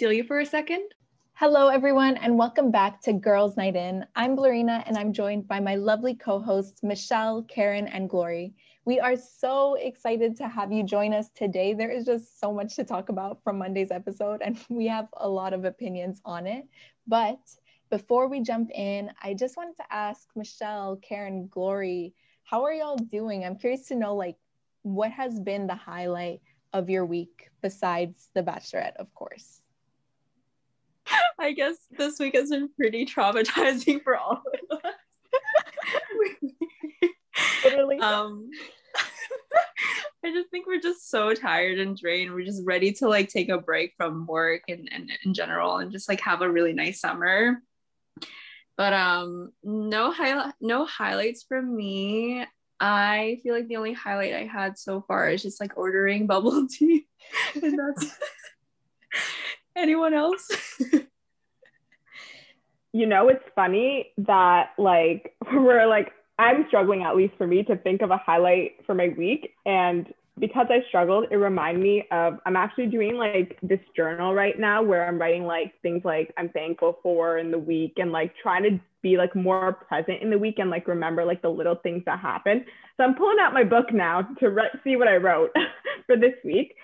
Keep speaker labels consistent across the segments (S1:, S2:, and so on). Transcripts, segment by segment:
S1: steal you for a second?
S2: Hello, everyone, and welcome back to Girls Night In. I'm Blerina, and I'm joined by my lovely co hosts, Michelle, Karen, and Glory. We are so excited to have you join us today. There is just so much to talk about from Monday's episode, and we have a lot of opinions on it. But before we jump in, I just wanted to ask Michelle, Karen, Glory, how are y'all doing? I'm curious to know, like, what has been the highlight of your week besides The Bachelorette, of course?
S3: I guess this week has been pretty traumatizing for all of us. Literally. Um, I just think we're just so tired and drained. We're just ready to like take a break from work and, and in general and just like have a really nice summer. But um no highlight no highlights from me. I feel like the only highlight I had so far is just like ordering bubble tea. and that's anyone else?
S4: You know, it's funny that like we're like I'm struggling at least for me to think of a highlight for my week and because I struggled, it reminded me of I'm actually doing like this journal right now where I'm writing like things like I'm thankful for in the week and like trying to be like more present in the week and like remember like the little things that happen. So I'm pulling out my book now to re- see what I wrote for this week.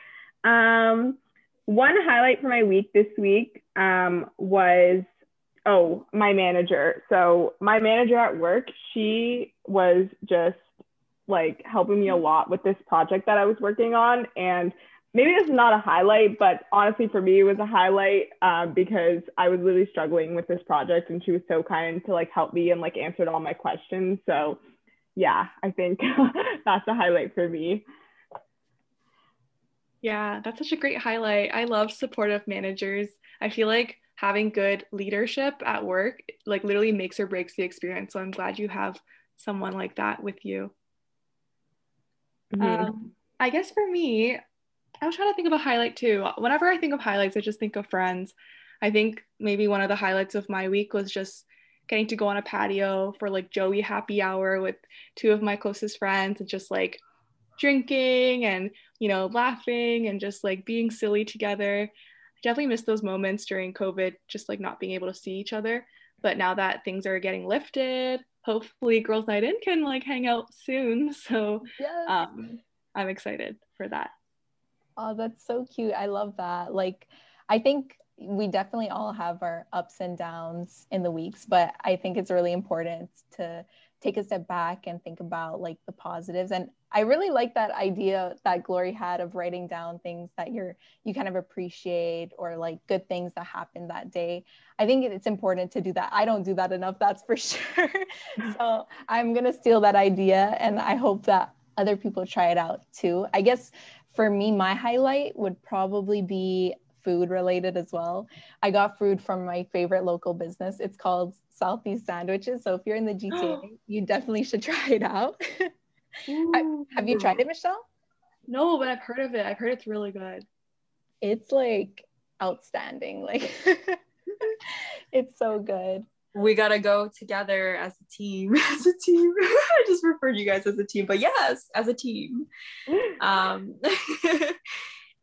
S4: Um, one highlight for my week this week um, was oh my manager so my manager at work she was just like helping me a lot with this project that i was working on and maybe this is not a highlight but honestly for me it was a highlight uh, because i was really struggling with this project and she was so kind to like help me and like answered all my questions so yeah i think that's a highlight for me
S1: yeah, that's such a great highlight. I love supportive managers. I feel like having good leadership at work like literally makes or breaks the experience. So I'm glad you have someone like that with you. Mm-hmm. Um, I guess for me, I was trying to think of a highlight too. Whenever I think of highlights, I just think of friends. I think maybe one of the highlights of my week was just getting to go on a patio for like Joey happy hour with two of my closest friends and just like drinking and you know laughing and just like being silly together i definitely miss those moments during covid just like not being able to see each other. But now that things are getting lifted hopefully girls night in can like hang out soon. So yes. um i'm excited for that.
S2: Oh that's so cute. I love that. Like i think we definitely all have our ups and downs in the weeks but i think it's really important to take a step back and think about like the positives. And i really like that idea that glory had of writing down things that you're you kind of appreciate or like good things that happened that day i think it's important to do that i don't do that enough that's for sure so i'm going to steal that idea and i hope that other people try it out too i guess for me my highlight would probably be food related as well. I got food from my favorite local business. It's called Southeast Sandwiches. So if you're in the GTA, you definitely should try it out. Have you tried it, Michelle?
S1: No, but I've heard of it. I've heard it's really good.
S2: It's like outstanding. Like it's so good.
S3: We gotta go together as a team. As a team. I just referred you guys as a team, but yes, as a team. Um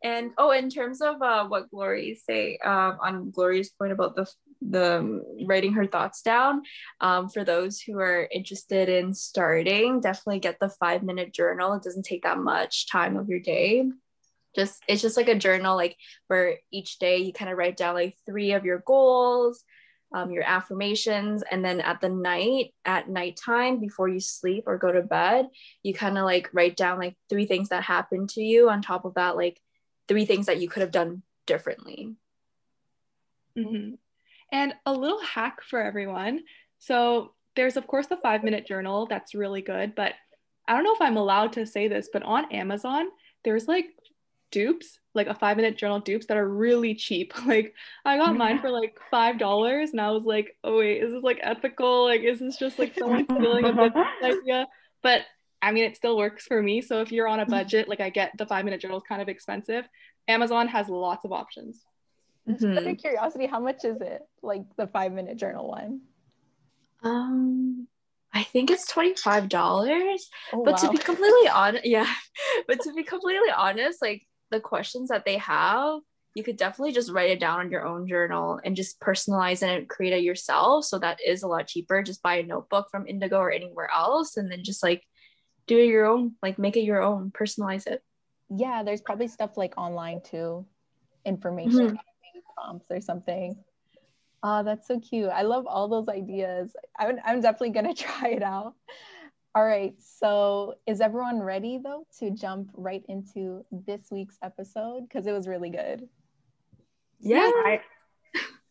S3: and oh, in terms of uh, what Glory say um, on Glory's point about the the um, writing her thoughts down, um, for those who are interested in starting, definitely get the five minute journal. It doesn't take that much time of your day. Just it's just like a journal, like where each day you kind of write down like three of your goals, um, your affirmations and then at the night at nighttime before you sleep or go to bed you kind of like write down like three things that happened to you on top of that like three things that you could have done differently.
S1: Mm-hmm. And a little hack for everyone. So there's of course the five minute journal that's really good, but I don't know if I'm allowed to say this, but on Amazon there's like dupes, like a five minute journal dupes that are really cheap. Like I got mine for like five dollars, and I was like, oh wait, is this like ethical? Like is this just like someone stealing a business idea? But I mean, it still works for me. So if you're on a budget, like I get the five minute journal is kind of expensive. Amazon has lots of options.
S2: Mm-hmm. Out of curiosity, how much is it? Like the five minute journal one?
S3: Um, I think it's twenty five dollars. Oh, but wow. to be completely honest, yeah. But to be completely honest, like the questions that they have, you could definitely just write it down on your own journal and just personalize it and create it yourself. So that is a lot cheaper. Just buy a notebook from Indigo or anywhere else and then just like do it your own, like make it your own, personalize it.
S2: Yeah, there's probably stuff like online too, information mm-hmm. Prompts or something. Oh, that's so cute. I love all those ideas. I'm, I'm definitely going to try it out. All right. So, is everyone ready though to jump right into this week's episode? Because it was really good.
S3: Yeah.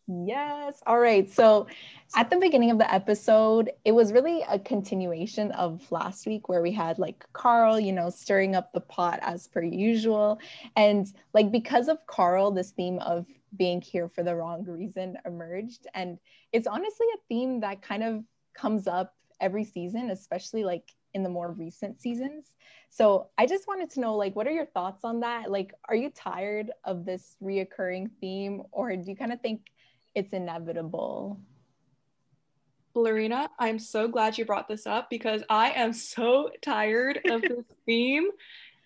S2: Yes. All right. So at the beginning of the episode, it was really a continuation of last week where we had like Carl, you know, stirring up the pot as per usual. And like because of Carl, this theme of being here for the wrong reason emerged. And it's honestly a theme that kind of comes up every season, especially like in the more recent seasons. So I just wanted to know, like, what are your thoughts on that? Like, are you tired of this reoccurring theme, or do you kind of think it's inevitable?
S1: Lorena, I'm so glad you brought this up because I am so tired of this theme.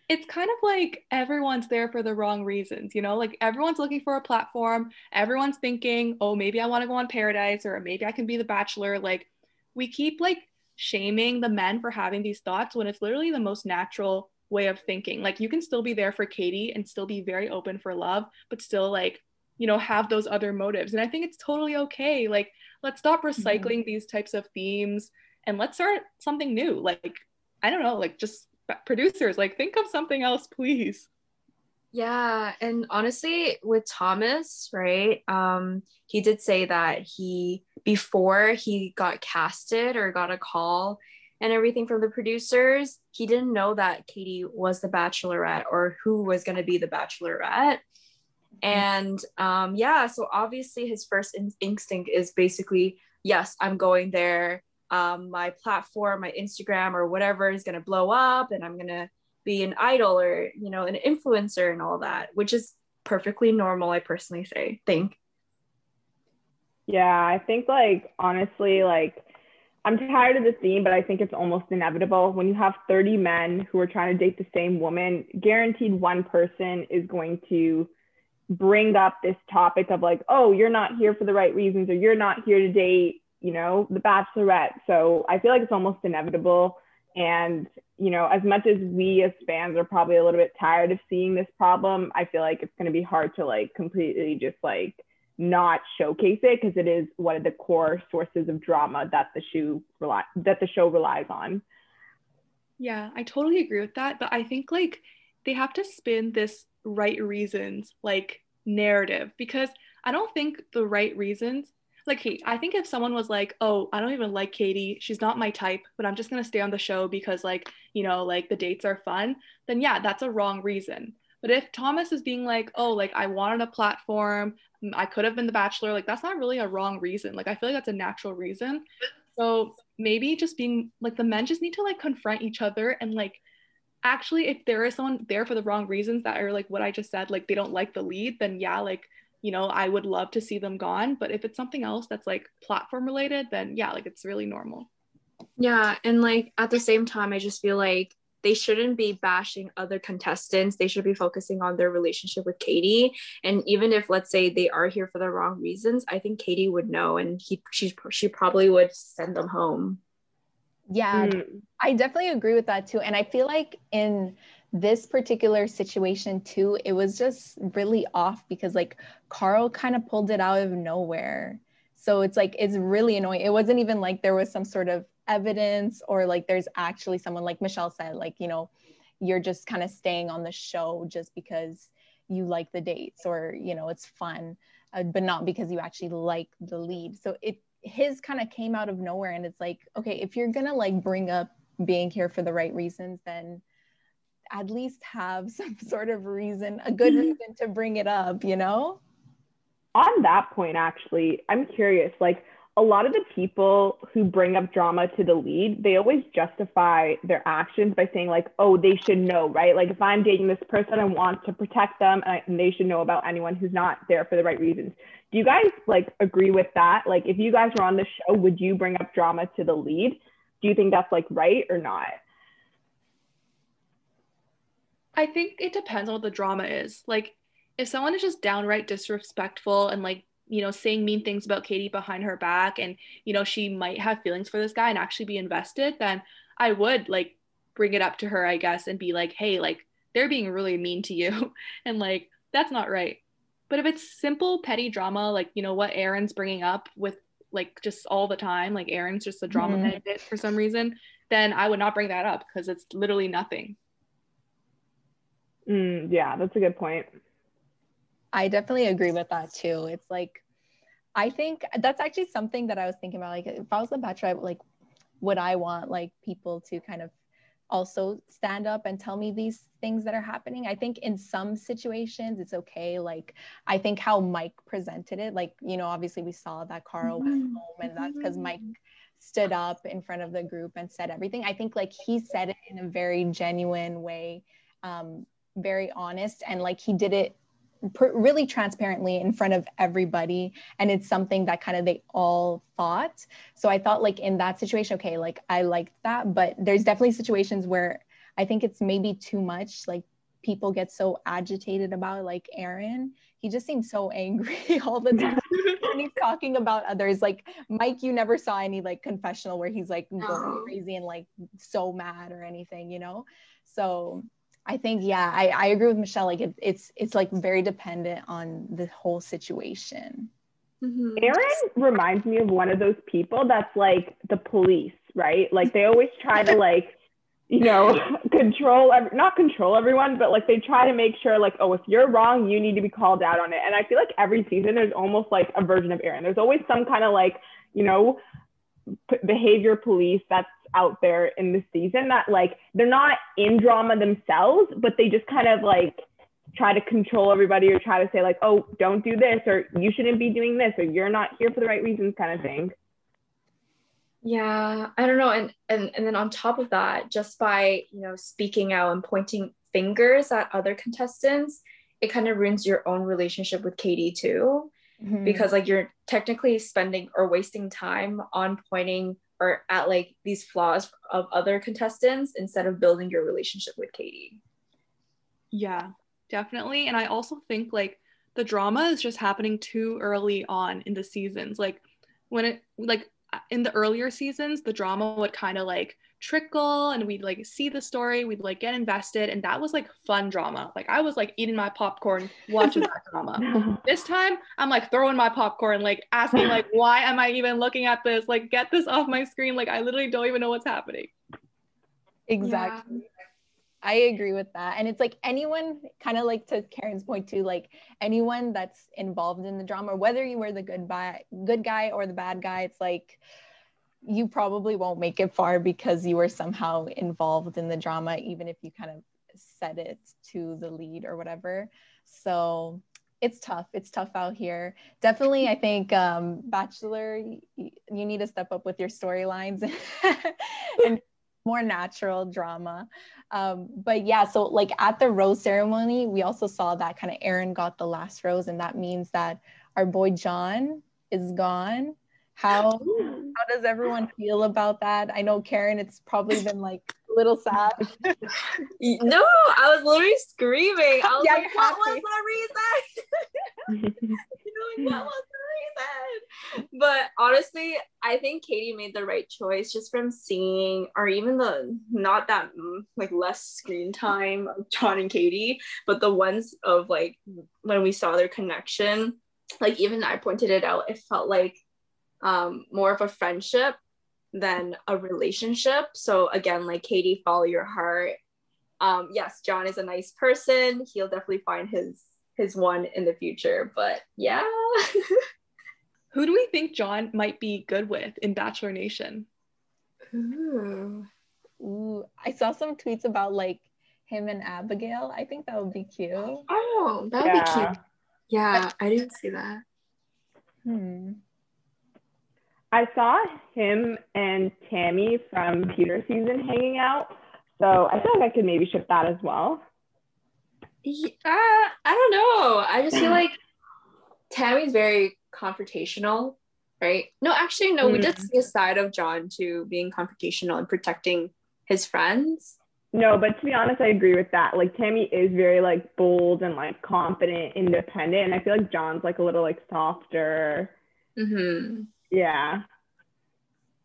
S1: It's kind of like everyone's there for the wrong reasons, you know? Like everyone's looking for a platform. Everyone's thinking, oh, maybe I want to go on Paradise or maybe I can be the bachelor. Like we keep like shaming the men for having these thoughts when it's literally the most natural way of thinking. Like you can still be there for Katie and still be very open for love, but still like, you know, have those other motives. And I think it's totally okay. Like let's stop mm-hmm. recycling mm-hmm. these types of themes and let's start something new. Like I don't know, like just producers, like think of something else, please.
S3: Yeah, and honestly, with Thomas, right? Um, he did say that he before he got casted or got a call and everything from the producers, he didn't know that Katie was the Bachelorette or who was going to be the Bachelorette. And um, yeah, so obviously his first in- instinct is basically, yes, I'm going there. Um, my platform, my Instagram or whatever is going to blow up, and I'm going to be an idol or you know an influencer and all that which is perfectly normal i personally say. Think.
S4: Yeah i think like honestly like i'm tired of the theme but i think it's almost inevitable. When you have 30 men who are trying to date the same woman guaranteed one person is going to bring up this topic of like oh you're not here for the right reasons or you're not here to date you know the bachelorette. So i feel like it's almost inevitable. And, you know, as much as we as fans are probably a little bit tired of seeing this problem, I feel like it's going to be hard to like completely just like not showcase it because it is one of the core sources of drama that the show rely that the show relies on.
S1: Yeah, I totally agree with that, but I think like they have to spin this right reasons like narrative because I don't think the right reasons like hey, I think if someone was like, "Oh, I don't even like Katie. She's not my type, but I'm just going to stay on the show because like, you know, like the dates are fun." Then yeah, that's a wrong reason. But if Thomas is being like, "Oh, like I wanted a platform, I could have been the bachelor." Like that's not really a wrong reason. Like I feel like that's a natural reason. So maybe just being like the men just need to like confront each other and like actually if there is someone there for the wrong reasons that are like what I just said, like they don't like the lead, then yeah, like you know, I would love to see them gone. But if it's something else that's like platform related, then yeah, like it's really normal.
S3: Yeah. And like at the same time, I just feel like they shouldn't be bashing other contestants. They should be focusing on their relationship with Katie. And even if let's say they are here for the wrong reasons, I think Katie would know and he she she probably would send them home.
S2: Yeah, mm. I definitely agree with that too. And I feel like in this particular situation too it was just really off because like carl kind of pulled it out of nowhere so it's like it's really annoying it wasn't even like there was some sort of evidence or like there's actually someone like michelle said like you know you're just kind of staying on the show just because you like the dates or you know it's fun uh, but not because you actually like the lead so it his kind of came out of nowhere and it's like okay if you're gonna like bring up being here for the right reasons then at least have some sort of reason, a good mm-hmm. reason to bring it up, you know?
S4: On that point, actually, I'm curious. Like, a lot of the people who bring up drama to the lead, they always justify their actions by saying, like, oh, they should know, right? Like, if I'm dating this person, I want to protect them and, I, and they should know about anyone who's not there for the right reasons. Do you guys like agree with that? Like, if you guys were on the show, would you bring up drama to the lead? Do you think that's like right or not?
S1: I think it depends on what the drama is. Like, if someone is just downright disrespectful and like you know saying mean things about katie behind her back and you know she might have feelings for this guy and actually be invested then i would like bring it up to her i guess and be like hey like they're being really mean to you and like that's not right but if it's simple petty drama like you know what aaron's bringing up with like just all the time like aaron's just a drama mm for some reason then i would not bring that up because it's literally nothing
S4: Mm, yeah, that's a good point.
S2: I definitely agree with that too. It's like, I think that's actually something that I was thinking about. Like, if I was the bachelor, like, would I want like people to kind of also stand up and tell me these things that are happening? I think in some situations it's okay. Like, I think how Mike presented it, like, you know, obviously we saw that Carl went
S3: Mhm.
S2: home, and that's because Mike stood up in front of the group and said everything. I think like he said it in a very genuine way. Um, very honest and like he did it per- really transparently in front of everybody and it's something that kind of they all thought. So i thought like in that situation okay like i liked that but there's definitely situations where i think it's maybe too much like people get so agitated about like aaron. He just seems so angry all the time when he's talking about others. Like mike you never saw any like confessional where he's like going crazy and like so mad or anything you know? So I think yeah, I, I agree with Michelle. Like it, it's it's like very dependent on the whole situation.
S3: Mhm.
S4: Aaron reminds me of one of those people that's like the police, right? Like they always try to like, you know, control ev- not control everyone, but like they try to make sure like, oh, if you're wrong, you need to be called out on it. And I feel like every season there's almost like a version of Aaron. There's always some kind of like, you know, p- behavior police that's out there in the season that like they're not in drama themselves, but they just kind of like try to control everybody or try to say like, oh, don't do this or you shouldn't be doing this or you're not here for the right reasons kind of thing.
S3: Yeah, I don't know. And and and then on top of that, just by, you know, speaking out and pointing fingers at other contestants, it kind of ruins your own relationship with Katie too. Mm-hmm. Because like you're technically spending or wasting time on pointing or at like these flaws of other contestants instead of building your relationship with Katie.
S1: Yeah, definitely. And I also think like the drama is just happening too early on in the seasons. Like when it like in the earlier seasons, the drama would kind of like trickle and we'd like see the story, we'd like get invested, and that was like fun drama. Like I was like eating my popcorn watching that drama. This time I'm like throwing my popcorn, like asking like why am I even looking at this? Like get this off my screen. Like I literally don't even know what's happening.
S2: exactly. I agree with that. And it's like anyone kind of like to Karen's point too, like anyone that's involved in the drama, whether you were the good guy, good guy or the bad guy, it's like you probably won't make it far because you were somehow involved in the drama, even if you kind of said it to the lead or whatever. So it's tough. It's tough out here. Definitely, I think um, Bachelor, y- y- you need to step up with your storylines and more natural drama. Um, but yeah, so like at the rose ceremony, we also saw that kind of Aaron got the last rose, and that means that our boy John is gone. How how does everyone feel about that? I know Karen, it's probably been like a little sad.
S3: No, I was literally screaming. I was
S2: Yeah,
S3: like,
S2: you're
S3: what was the reason? you know, like, what was the reason? But honestly, I think Katie made the right choice just from seeing, or even the not that mm, like less screen time of John and Katie, but the ones of like when we saw their connection, like even I pointed it out, it felt like um more of a friendship than a relationship. So again, like Katie, follow your heart. Um, yes, John is a nice person. He'll definitely find his his one in the future. But yeah.
S1: Who do we think John might be good with in Bachelor Nation?
S3: Ooh.
S2: Ooh, I saw some tweets about like him and Abigail. I think that would be cute.
S3: Oh, that would
S4: Yeah.
S3: be cute. Yeah, I didn't see that.
S2: Hmm.
S4: I saw him and Tammy from Peter season hanging out. So I feel like I could maybe ship that as well.
S3: Yeah, I don't know. I just feel like Tammy's very confrontational, right? No, actually, no. We did see a side of John too, being confrontational and protecting his friends.
S4: No, but to be honest, I agree with that. Like Tammy is very like bold and like confident, independent, and I feel like John's like a little like softer.
S3: Mm-hmm.
S4: Yeah.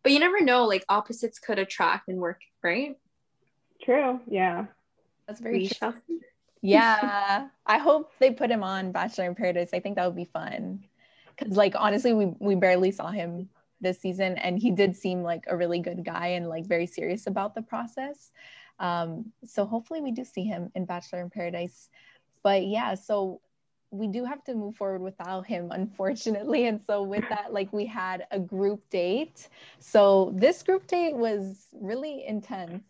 S3: But you never know, like opposites could attract and work, right?
S4: True. Yeah.
S2: That's very
S3: We
S2: true.
S3: shall.
S2: Yeah. I hope they put him on Bachelor in Paradise. I think that would be fun. Cause like honestly, we we barely saw him this season and he did seem like a really good guy and like very serious about the process. Um, so hopefully we do see him in Bachelor in Paradise. But yeah, so we do have to move forward without him, unfortunately. And so with that, like we had a group date. So this group date was really intense.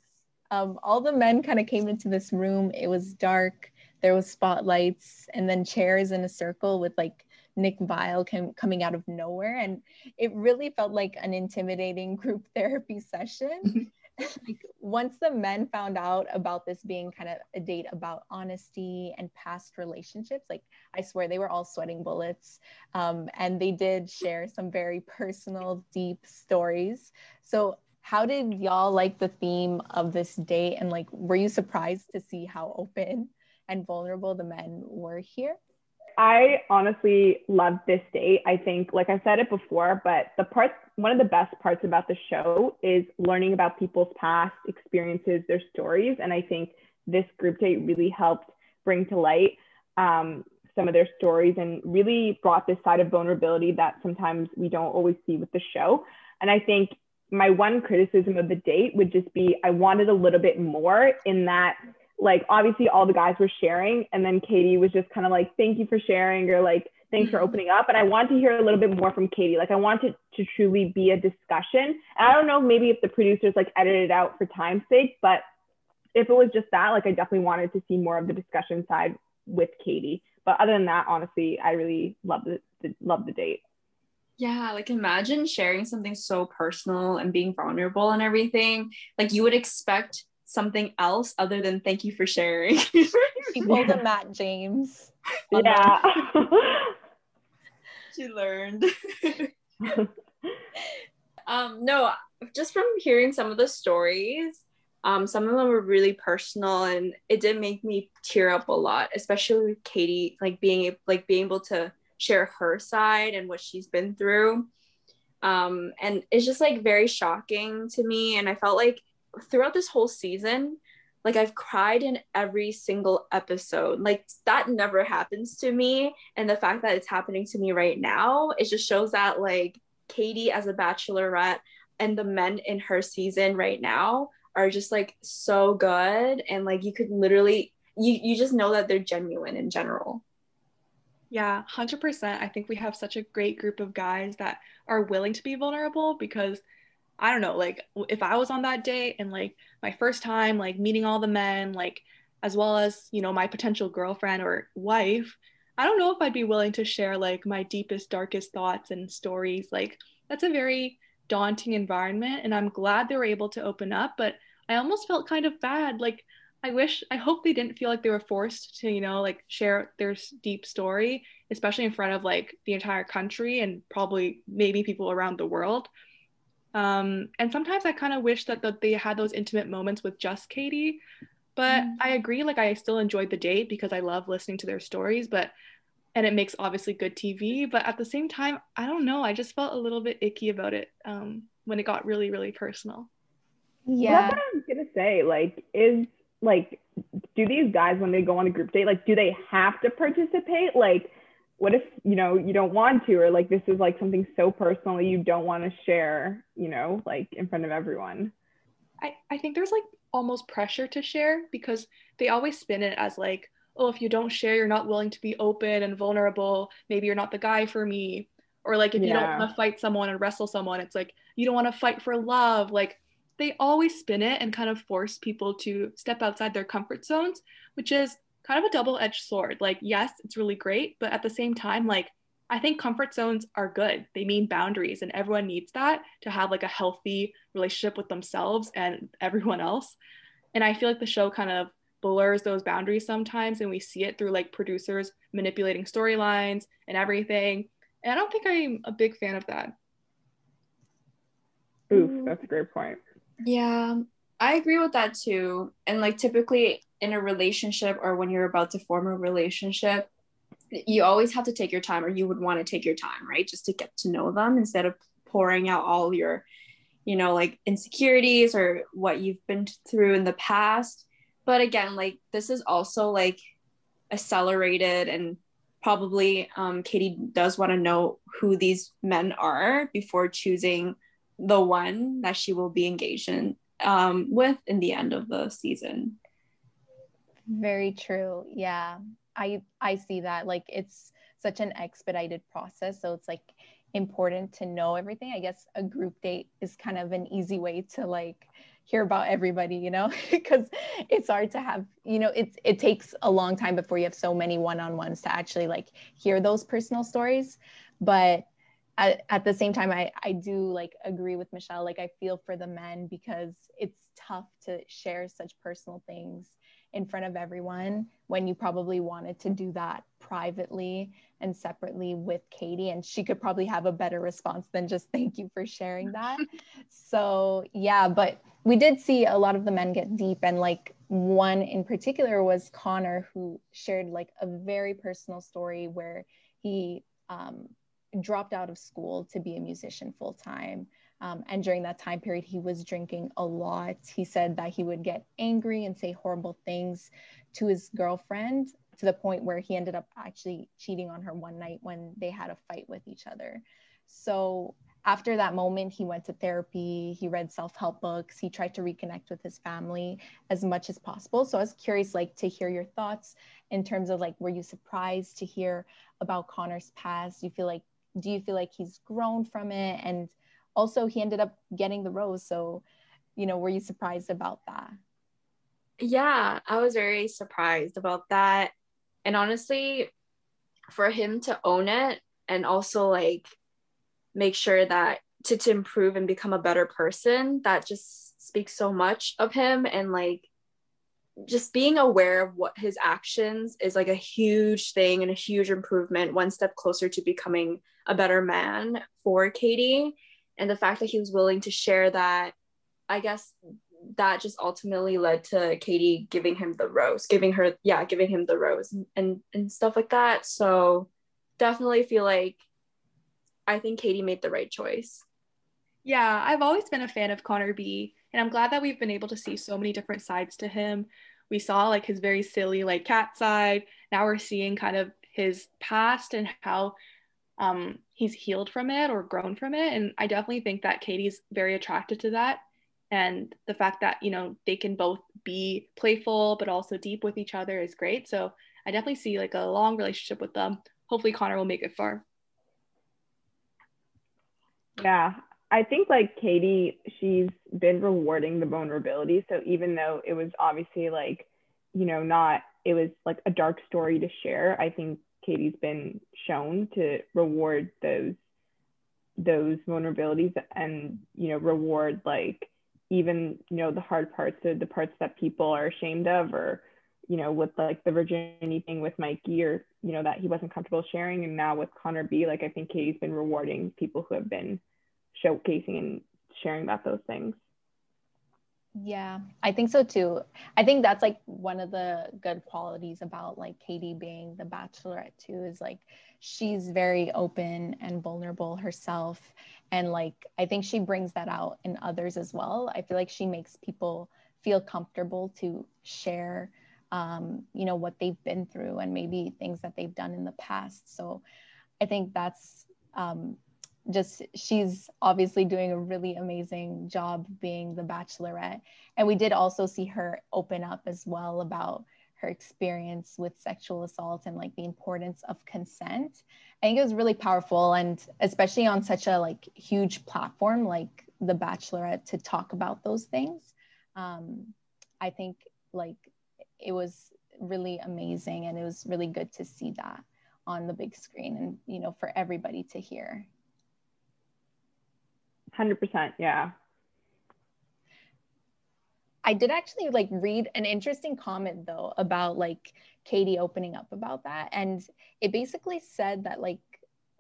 S2: Um, all the men kind of came into this room. It was dark. There was spotlights and then chairs in a circle with like Nick Viall came, coming out of nowhere. And it really felt like an intimidating group therapy session. like once the men found out about this being kind of a date about honesty and past relationships, like I swear they were all sweating bullets. Um, and they did share some very personal, deep stories. So how did y'all like the theme of this date and like were you surprised to see how open and vulnerable the men were here
S4: I honestly loved this date. I think, like I said it before, but the part, one of the best parts about the show is learning about people's past experiences, their stories. And I think this group date really helped bring to light um, some of their stories and really brought this side of vulnerability that sometimes we don't always see with the show. And I think my one criticism of the date would just be I wanted a little bit more in that like obviously all the guys were sharing and then katie was just kind of like thank you for sharing or like thanks for opening up. And i want to hear a little bit more from katie. Like i want it to truly be a discussion. And i don't know maybe if the producers like edited it out for time's sake but if it was just that like i definitely wanted to see more of the discussion side with katie. But other than that honestly i really love the, the love the date.
S3: Yeah, like imagine sharing something so personal and being vulnerable and everything. Like you would expect something else other than thank you for sharing.
S2: he pulled a matt james
S4: yeah
S3: she learned. um, no, just from hearing some of the stories, um, some of them were really personal and it did make me tear up a lot, especially with Katie, like being like being able to share her side and what she's been through. Um, and it's just like very shocking to me. And I felt like throughout this whole season, like I've cried in every single episode. Like that never happens to me. And the fact that it's happening to me right now, it just shows that like Katie as a bachelorette and the men in her season right now are just like so good. And like you could literally you you just know that they're genuine in general.
S1: Yeah, 100%. I think we have such a great group of guys that are willing to be vulnerable because I don't know, like if I was on that date and like my first time like meeting all the men, like as well as, you know, my potential girlfriend or wife, I don't know if I'd be willing to share like my deepest, darkest thoughts and stories. Like that's a very daunting environment and I'm glad they were able to open up, but I almost felt kind of bad. Like I wish, I hope they didn't feel like they were forced to, you know, like share their deep story, especially in front of like the entire country and probably maybe people around the world. Um, and sometimes I kind of wish that, that they had those intimate moments with just Katie. But
S2: Mm.
S1: I agree, like I still enjoyed the date because I love listening to their stories, but and it makes obviously good TV. But at the same time, I don't know, I just felt a little bit icky about it um, when it got really, really personal.
S2: yeah
S4: That's what I was gonna say. Like, is like, do these guys when they go on a group date, like, do they have to participate? Like, what if you know you don't want to, or like this is like something so personal you don't want to share, you know, like in front of everyone?
S1: I, I think there's like almost pressure to share because they always spin it as like, oh, if you don't share, you're not willing to be open and vulnerable. Maybe you're not the guy for me. Or like if you don't want to fight someone and wrestle someone, it's like you don't want to fight for love. Like they always spin it and kind of force people to step outside their comfort zones, which is kind of a double-edged sword. Like, yes, it's really great, but at the same time, like I think comfort zones are good. They mean boundaries, and everyone needs that to have like a healthy relationship with themselves and everyone else. And I feel like the show kind of blurs those boundaries sometimes, and we see it through like producers manipulating storylines and everything. And I don't think I'm a big fan of that.
S4: Oof,
S3: Mm.
S4: that's a great point.
S3: Yeah. I agree with that too. And like typically in a relationship or when you're about to form a relationship, you always have to take your time or you would want to take your time, right? Just to get to know them instead of pouring out all your, you know, like insecurities or what you've been through in the past. But again, like this is also like accelerated and probably um, Katie does want to know who these men are before choosing the one that she will be engaged in um, with in the end of the season.
S2: Very true. Yeah. I I see that like it's such an expedited process so it's like important to know everything. I guess a group date is kind of an easy way to like hear about everybody, you know, because it's hard to have, you know, it's it takes a long time before you have so many one-on-ones to actually like hear those personal stories. But at, at the same time, I, I do like agree with Michelle. Like I feel for the men because it's tough to share such personal things in front of everyone when you probably wanted to do that privately and separately with Katie. And she could probably have a better response than just thank you for sharing that. so, yeah, but we did see a lot of the men get deep. And like one in particular was Connor, who shared like a very personal story where he um, dropped out of school to be a musician full time. Um, and during that time period, he was drinking a lot. He said that he would get angry and say horrible things to his girlfriend to the point where he ended up actually cheating on her one night when they had a fight with each other. So after that moment, he went to therapy, he read self-help books, he tried to reconnect with his family as much as possible. So I was curious like to hear your thoughts in terms of like were you surprised to hear about Connor's past? Do you feel like do you feel like he's grown from it? And also he ended up getting the rose. So you know were you surprised about that?
S3: Yeah i was very surprised about that. And honestly for him to own it and also like make sure that to, to improve and become a better person that just speaks so much of him. And like just being aware of what his actions is like a huge thing and a huge improvement one step closer to becoming a better man for katie. And the fact that he was willing to share that i guess that just ultimately led to katie giving him the rose giving her yeah giving him the rose and and, stuff like that. So definitely feel like i think katie made the right choice.
S1: Yeah i've always been a fan of connor b and i'm glad that we've been able to see so many different sides to him we saw like his very silly like cat side now we're seeing kind of his past and how um, he's healed from it or grown from it. And I definitely think that Katie's very attracted to that. And the fact that, you know, they can both be playful but also deep with each other is great. So I definitely see like a long relationship with them. Hopefully Connor will make it far.
S4: Yeah, I think like Katie, she's been rewarding the vulnerability. So even though it was obviously like, you know, not, it was like a dark story to share, I think Katie's been shown to reward those those vulnerabilities and you know reward like even you know the hard parts or the parts that people are ashamed of or you know with like the virginity thing with Mikey or you know that he wasn't comfortable sharing and now with Connor B like I think Katie's been rewarding people who have been showcasing and sharing about those things.
S2: Yeah, I think so too. I think that's like one of the good qualities about like Katie being the bachelorette too is like she's very open and vulnerable herself and like I think she brings that out in others as well. I feel like she makes people feel comfortable to share um, you know what they've been through and maybe things that they've done in the past. So I think that's um, just she's obviously doing a really amazing job being the bachelorette. And we did also see her open up as well about her experience with sexual assault and like the importance of consent. I think it was really powerful and especially on such a like huge platform like the bachelorette to talk about those things. Um, i think like it was really amazing and it was really good to see that on the big screen and you know for everybody to hear
S4: 100%. Yeah.
S2: I did actually like read an interesting comment though about like Katie opening up about that. And it basically said that like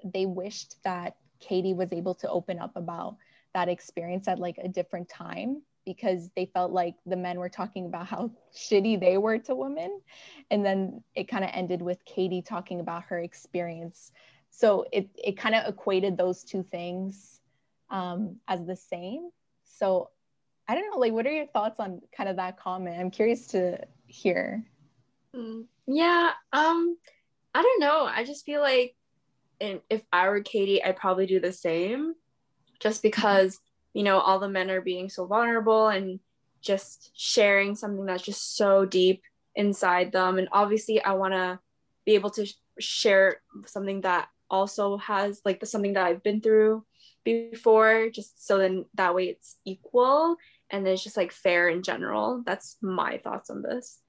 S2: they wished that Katie was able to open up about that experience at like a different time because they felt like the men were talking about how shitty they were to women. And then it kind of ended with Katie talking about her experience. So it, it kind of equated those two things um, as the same. So I don't know, like, what are your thoughts on kind of that comment? I'm curious to hear.
S3: Mm, yeah, um, I don't know. I just feel like if I were Katie, I'd probably do the same just because, you know, all the men are being so vulnerable and just sharing something that's just so deep inside them. And obviously, I want to be able to sh- share something that also has like the, something that I've been through before, just so then that way it's equal and then it's just like fair in general. That's my thoughts on this.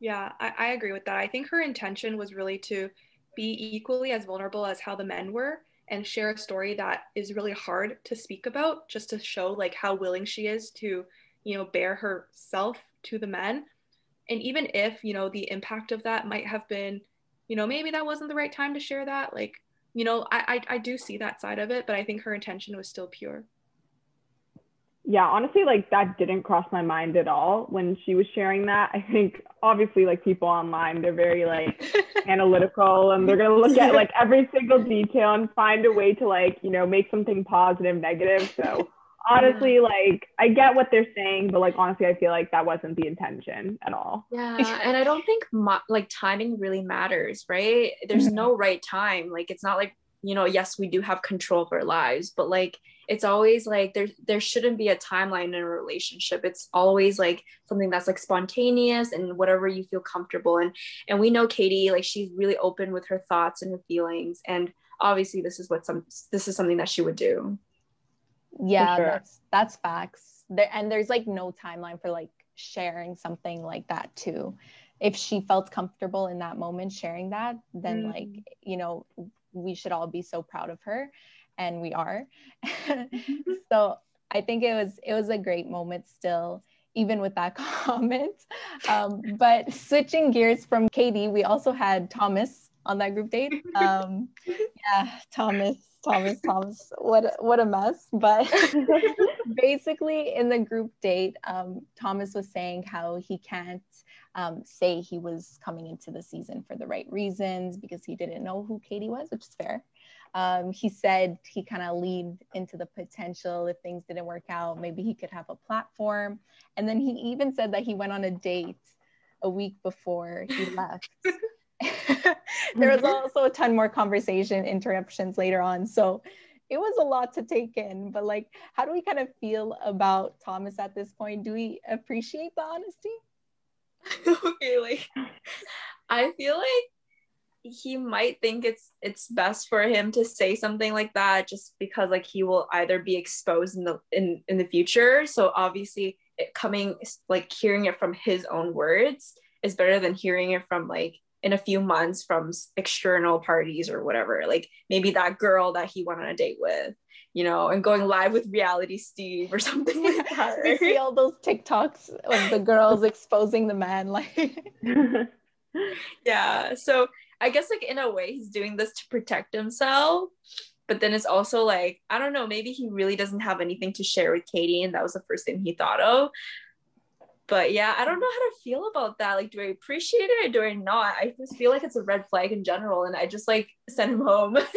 S1: Yeah, I, I agree with that. I think her intention was really to be equally as vulnerable as how the men were and share a story that is really hard to speak about just to show like how willing she is to you know bear herself to the men and even if you know the impact of that might have been you know maybe that wasn't the right time to share that like you know I, I i do see that side of it but i think her intention was still pure
S4: yeah, honestly, like that didn't cross my mind at all when she was sharing that. I think obviously, like people online, they're very like analytical and they're gonna look at like every single detail and find a way to like, you know, make something positive, negative. So honestly, like I get what they're saying, but like honestly, I feel like that wasn't the intention at all.
S3: Yeah, and I don't think mo- like timing really matters, right? There's mm-hmm. no right time. Like it's not like you know, yes, we do have control of our lives, but like it's always like there there shouldn't be a timeline in a relationship. It's always like something that's like spontaneous and whatever you feel comfortable and and we know Katie like she's really open with her thoughts and her feelings and obviously this is what some this is something that she would do.
S2: Yeah, sure. that's that's facts. There and there's like no timeline for like sharing something like that too. If she felt comfortable in that moment sharing that, then mm. like, you know, we should all be so proud of her and we are mm-hmm. so i think it was it was a great moment still even with that comment um, but switching gears from katie we also had thomas on that group date um, yeah thomas thomas thomas what what a mess but basically in the group date um, thomas was saying how he can't um, say he was coming into the season for the right reasons because he didn't know who Katie was, which is fair. Um, he said he kind of leaned into the potential if things didn't work out, maybe he could have a platform. And then he even said that he went on a date a week before he left. there was mm-hmm. also a ton more conversation interruptions later on. So it was a lot to take in. But like, how do we kind of feel about Thomas at this point? Do we appreciate the honesty?
S3: okay, like I feel like he might think it's it's best for him to say something like that just because like he will either be exposed in the in in the future so obviously it coming like hearing it from his own words is better than hearing it from like in a few months from external parties or whatever like maybe that girl that he went on a date with you know, and going live with reality Steve or something like that.
S2: We see all those TikToks of the girls exposing the man, like
S3: yeah. So I guess like in a way he's doing this to protect himself. But then it's also like, I don't know, maybe he really doesn't have anything to share with Katie, and that was the first thing he thought of. But yeah, I don't know how to feel about that. Like, do I appreciate it or do I not? I just feel like it's a red flag in general, and I just like send him home.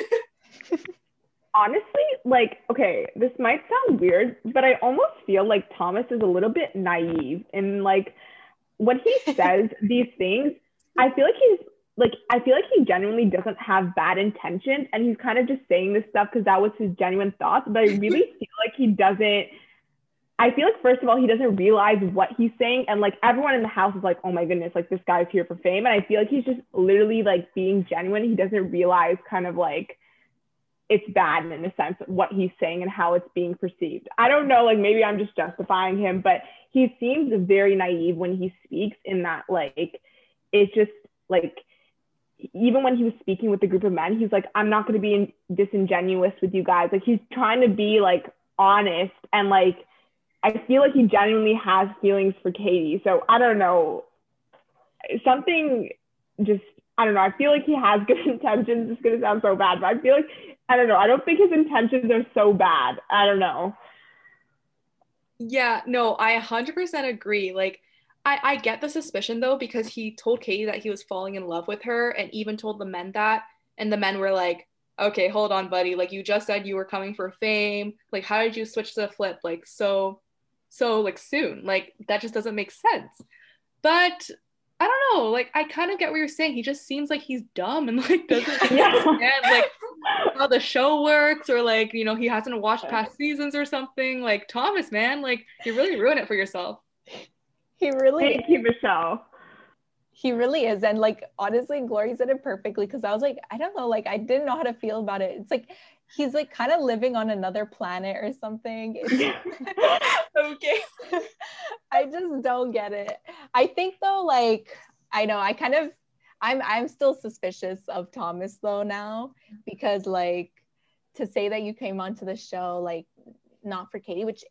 S4: honestly, like, okay, this might sound weird, but I almost feel like Thomas is a little bit naive and like when he says these things, I feel like he's like I feel like he genuinely doesn't have bad intentions and he's kind of just saying this stuff because that was his genuine thoughts. But I really feel like he doesn't I feel like first of all, he doesn't realize what he's saying, and like everyone in the house is like, "Oh my goodness, like this guy's here for fame." And I feel like he's just literally like being genuine. He doesn't realize kind of like it's bad in a sense what he's saying and how it's being perceived. I don't know, like maybe I'm just justifying him, but he seems very naive when he speaks in that like it's just like even when he was speaking with the group of men, he's like, I'm not going to be disingenuous with you guys. Like he's trying to be like honest and like I feel like he genuinely has feelings for Katie. So I don't know. Something just I don't know. I feel like he has good intentions. It's gonna sound so bad, but I feel like I don't know. I don't think his intentions are so bad. I don't know.
S1: Yeah, no, I 100% agree. Like, I, I get the suspicion though, because he told Katie that he was falling in love with her and even told the men that. And the men were like, okay, hold on, buddy. Like, you just said you were coming for fame. Like, how did you switch the flip? Like, so, so, like, soon? Like, that just doesn't make sense. But I don't know. Like, I kind of get what you're saying. He just seems like he's dumb and like doesn't
S4: Yeah.
S1: understand like how the show works, or like you know he hasn't watched past seasons or something. Like Thomas, man, like you really ruin it for yourself.
S2: He really
S4: Thank you, Michelle.
S2: He really is. And like honestly, Glory said it perfectly because I was like, I don't know, like I didn't know how to feel about it. It's like he's like kind of living on another planet or something.
S3: Okay.
S2: I just don't get it. I think though, like I know I kind of I'm I'm still suspicious of Thomas though now because like to say that you came onto the show like not for Katie, which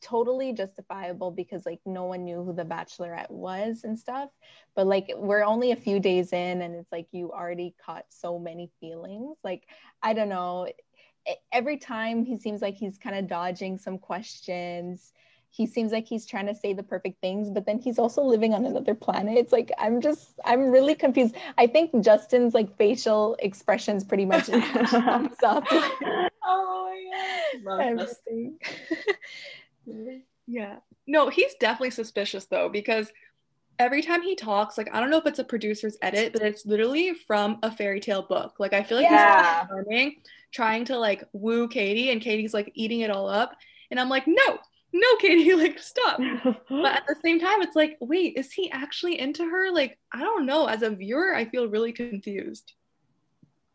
S2: totally justifiable because like no one knew who the bachelorette was and stuff. But like we're only a few days in and it's like you already caught so many feelings. Like I don't know. Every time he seems like he's kind of dodging some questions he seems like he's trying to say the perfect things, but then he's also living on another planet. It's like I'm just I'm really confused. I think Justin's like facial expressions pretty much sums up
S3: Oh my god.
S2: Everything.
S1: Yeah. No, he's definitely suspicious though, because every time he talks, like I don't know if it's a producer's edit, but it's literally from a fairy tale book. Like I feel like
S2: Yeah.
S1: he's charming, trying to like woo Katie, and Katie's like eating it all up. And I'm like, no, no, Katie, like stop. But at the same time, it's like, wait, is he actually into her? Like, I don't know. As a viewer, I feel really confused.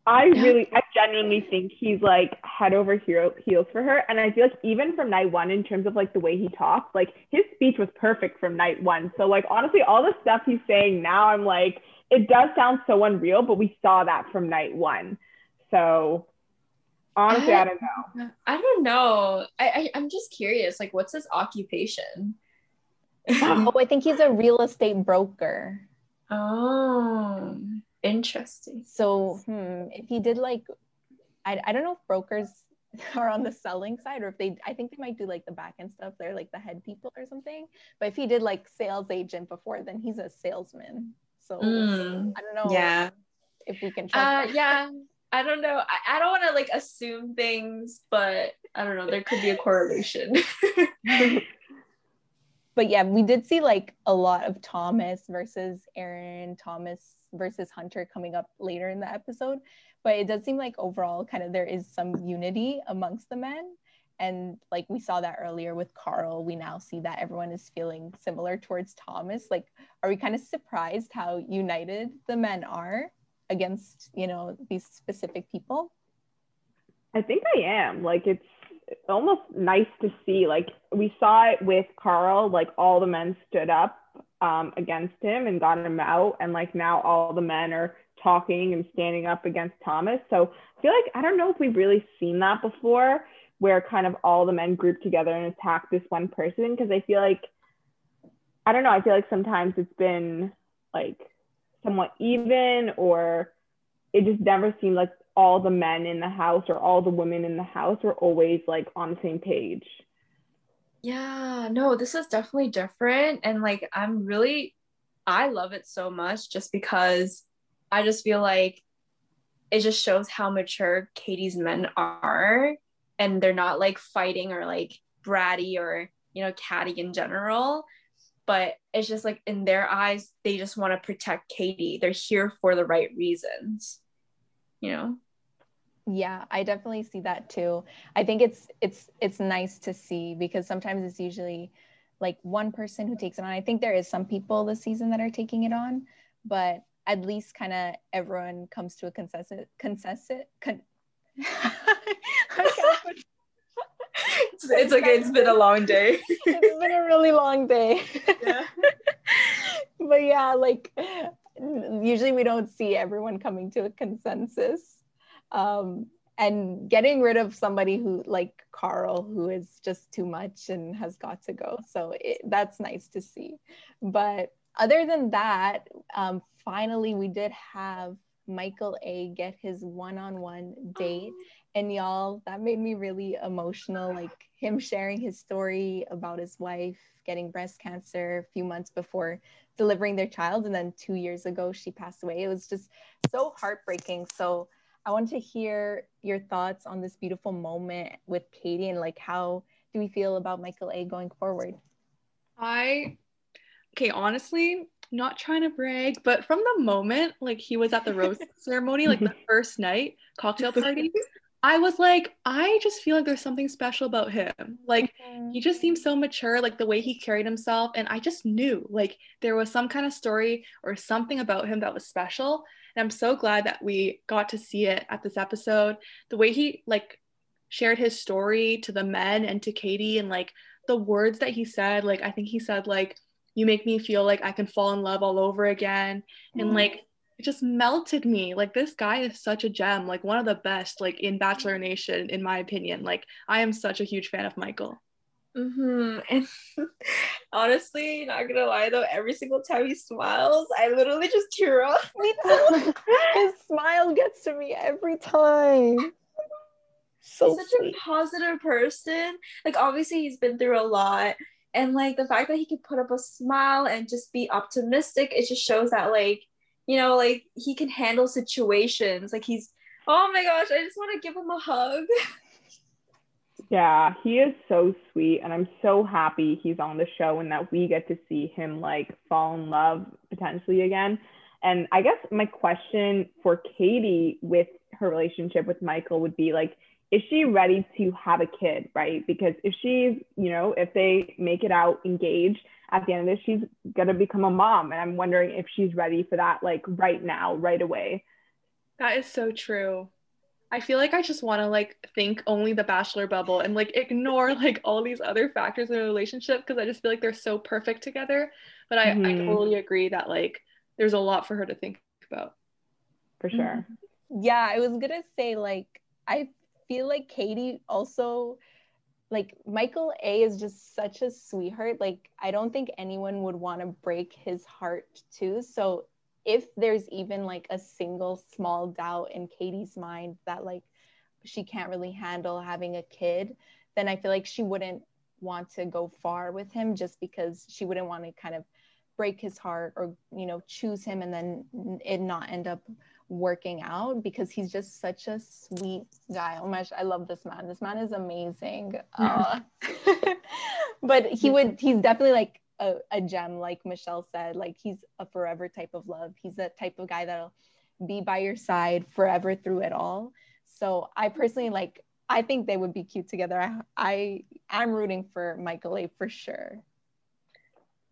S4: I really, I genuinely think he's like head over hero, heels for her. And I feel like even from night one, in terms of like the way he talks, like his speech was perfect from night one. So like honestly, all the stuff he's saying now, I'm like, it does sound so unreal, but we saw that from night one. So honestly, I don't know.
S3: I don't know. I, I I'm just curious. Like, what's his occupation?
S2: Uh, oh, I think he's a real estate broker.
S3: oh, interesting.
S2: So hmm, if he did like I, I don't know if brokers are on the selling side or if they I think they might do like the back end stuff. They're like the head people or something. But if he did like sales agent before, then he's a salesman. So
S3: Mm,
S2: I don't know
S3: yeah.
S2: if we can trust
S3: Uh, yeah. I don't know. I, I don't want to like assume things, but I don't know. There could be a correlation.
S2: But yeah, we did see like a lot of Thomas versus Aaron, Thomas versus Hunter coming up later in the episode. But it does seem like overall kind of there is some unity amongst the men. And like we saw that earlier with Karl, we now see that everyone is feeling similar towards Thomas. Like, are we kind of surprised how united the men are against, you know, these specific people?
S4: I think I am. Like it's almost nice to see. Like we saw it with Karl, like all the men stood up um, against him and got him out. And like now all the men are talking and standing up against Thomas. So I feel like I don't know if we've really seen that before where kind of all the men group together and attack this one person. Cause I feel like I don't know, I feel like sometimes it's been like somewhat even or it just never seemed like all the men in the house or all the women in the house were always like on the same page.
S3: Yeah, no, this is definitely different. And like, I'm really, I love it so much just because I just feel like it just shows how mature Katie's men are. And they're not like fighting or like bratty or, you know, catty in general. But it's just like in their eyes, they just want to protect Katie. They're here for the right reasons, you know?
S2: Yeah, I definitely see that too. I think it's it's it's nice to see because sometimes it's usually like one person who takes it on. I think there is some people this season that are taking it on, but at least kind of everyone comes to a consensus consensus con- I can't put-
S3: It's, it's okay. It's been a long day.
S2: it's been a really long day.
S3: Yeah.
S2: but yeah, like usually we don't see everyone coming to a consensus. Um, and getting rid of somebody who like Karl, who is just too much and has got to go. So it, that's nice to see. But other than that, um, finally we did have Michael A get his one-on-one date And y'all, that made me really emotional. Like him sharing his story about his wife getting breast cancer a few months before delivering their child. And then two years ago, she passed away. It was just so heartbreaking. So I want to hear your thoughts on this beautiful moment with Katie and like how do we feel about Michael A going forward?
S1: I, okay, honestly, not trying to brag, but from the moment like he was at the rose ceremony, like the first night cocktail party, I was like, I just feel like there's something special about him. Like mm-hmm. he just seems so mature, like the way he carried himself. And I just knew like there was some kind of story or something about him that was special. And I'm so glad that we got to see it at this episode. The way he like shared his story to the men and to Katie and like the words that he said, like I think he said like you make me feel like I can fall in love all over again. And mm-hmm. like it just melted me. Like this guy is such a gem, like one of the best, like in Bachelor Nation, in my opinion. Like I am such a huge fan of Michael.
S3: Mm-hmm. And honestly, not gonna lie though, every single time he smiles, I literally just tear up.
S2: Me too. His smile gets to me every time.
S3: So he's such sweet. a positive person. Like obviously he's been through a lot. And like the fact that he could put up a smile and just be optimistic, it just shows that like you know, like he can handle situations. Like he's, oh my gosh, I just want to give him a hug.
S4: Yeah, he is so sweet, and I'm so happy he's on the show and that we get to see him like fall in love potentially again. And I guess my question for Katie with her relationship with Michael would be like, is she ready to have a kid, right? Because if she's, you know, if they make it out engaged, at the end of this, she's gonna become a mom. And I'm wondering if she's ready for that, like right now, right away.
S1: That is so true. I feel like I just want to like think only the bachelor bubble and like ignore like all these other factors in a relationship because I just feel like they're so perfect together. But I, mm-hmm. I totally agree that like there's a lot for her to think about.
S4: For sure.
S2: Yeah, I was gonna say like I feel like Katie also like Michael A is just such a sweetheart. Like I don't think anyone would want to break his heart too. So if there's even like a single small doubt in Katie's mind that like she can't really handle having a kid, then I feel like she wouldn't want to go far with him just because she wouldn't want to kind of break his heart or you know choose him and then it not end up working out because he's just such a sweet guy. Oh my gosh, I love this man. This man is amazing. Uh, but he would, he's definitely like a, a, gem, like Michelle said. Like he's a forever type of love. He's the type of guy that'll be by your side forever through it all. So I personally like, I think they would be cute together. I, I I'm rooting for Michael A for sure.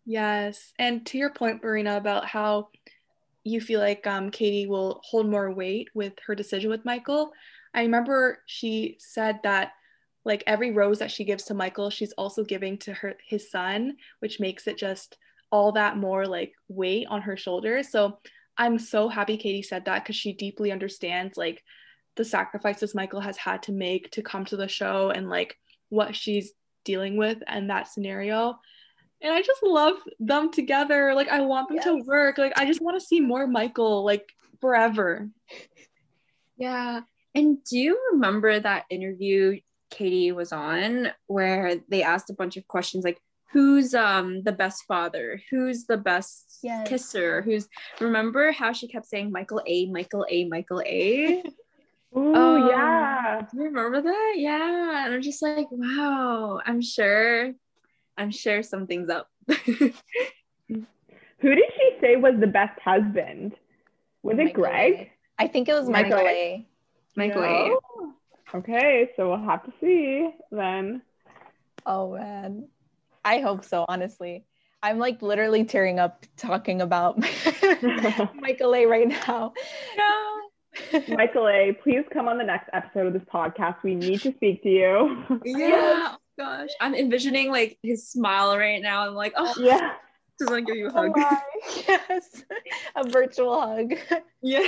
S1: Yes. And to your point, Blerina, about how you feel like um, Katie will hold more weight with her decision with Michael. I remember she said that like every rose that she gives to Michael, she's also giving to her his son, which makes it just all that more like weight on her shoulders. So I'm so happy Katie said that because she deeply understands like the sacrifices Michael has had to make to come to the show and like what she's dealing with and that scenario and I just love them together. Like I want them yes. to work. Like I just want to see more Michael like forever.
S3: Yeah. And do you remember that interview Katie was on where they asked a bunch of questions like who's um the best father? Who's the best yes. kisser? Who's remember how she kept saying Michael A, Michael A, Michael A?
S4: Ooh, um, yeah.
S3: Do you remember that? Yeah. And I'm just like, wow, I'm sure I'm sure something's up. Who
S4: did she say was the best husband? Was Michael it Greg?
S2: A. I think it was Michael, Michael A.
S3: Michael A.
S4: Okay, so we'll have to see then.
S2: Oh man. I hope so, honestly. I'm like literally tearing up talking about Michael A right now.
S4: No. Michael A, please come on the next episode of this podcast. We need to speak to you.
S3: Yeah gosh. I'm envisioning like his smile right now. I'm like, oh
S4: yeah.
S3: Just want to give you a oh hug.
S2: Oh yes. a virtual hug.
S3: Yeah.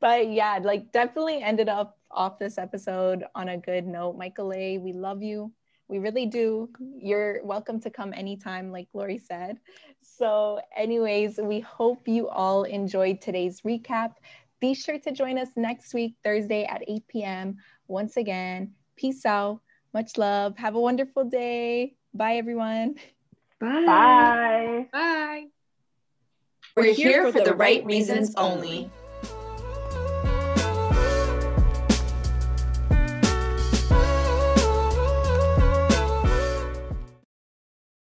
S2: but yeah, like definitely ended up off this episode on a good note. Michael A, we love you. We really do. You're welcome to come anytime, like Glory said. So, anyways, we hope you all enjoyed today's recap. be sure to join us next week, Thursday at 8 p.m. Once again, peace out. Much love. Have a wonderful day. Bye, everyone.
S4: Bye. Bye.
S1: Bye.
S3: We're here for the right reasons only.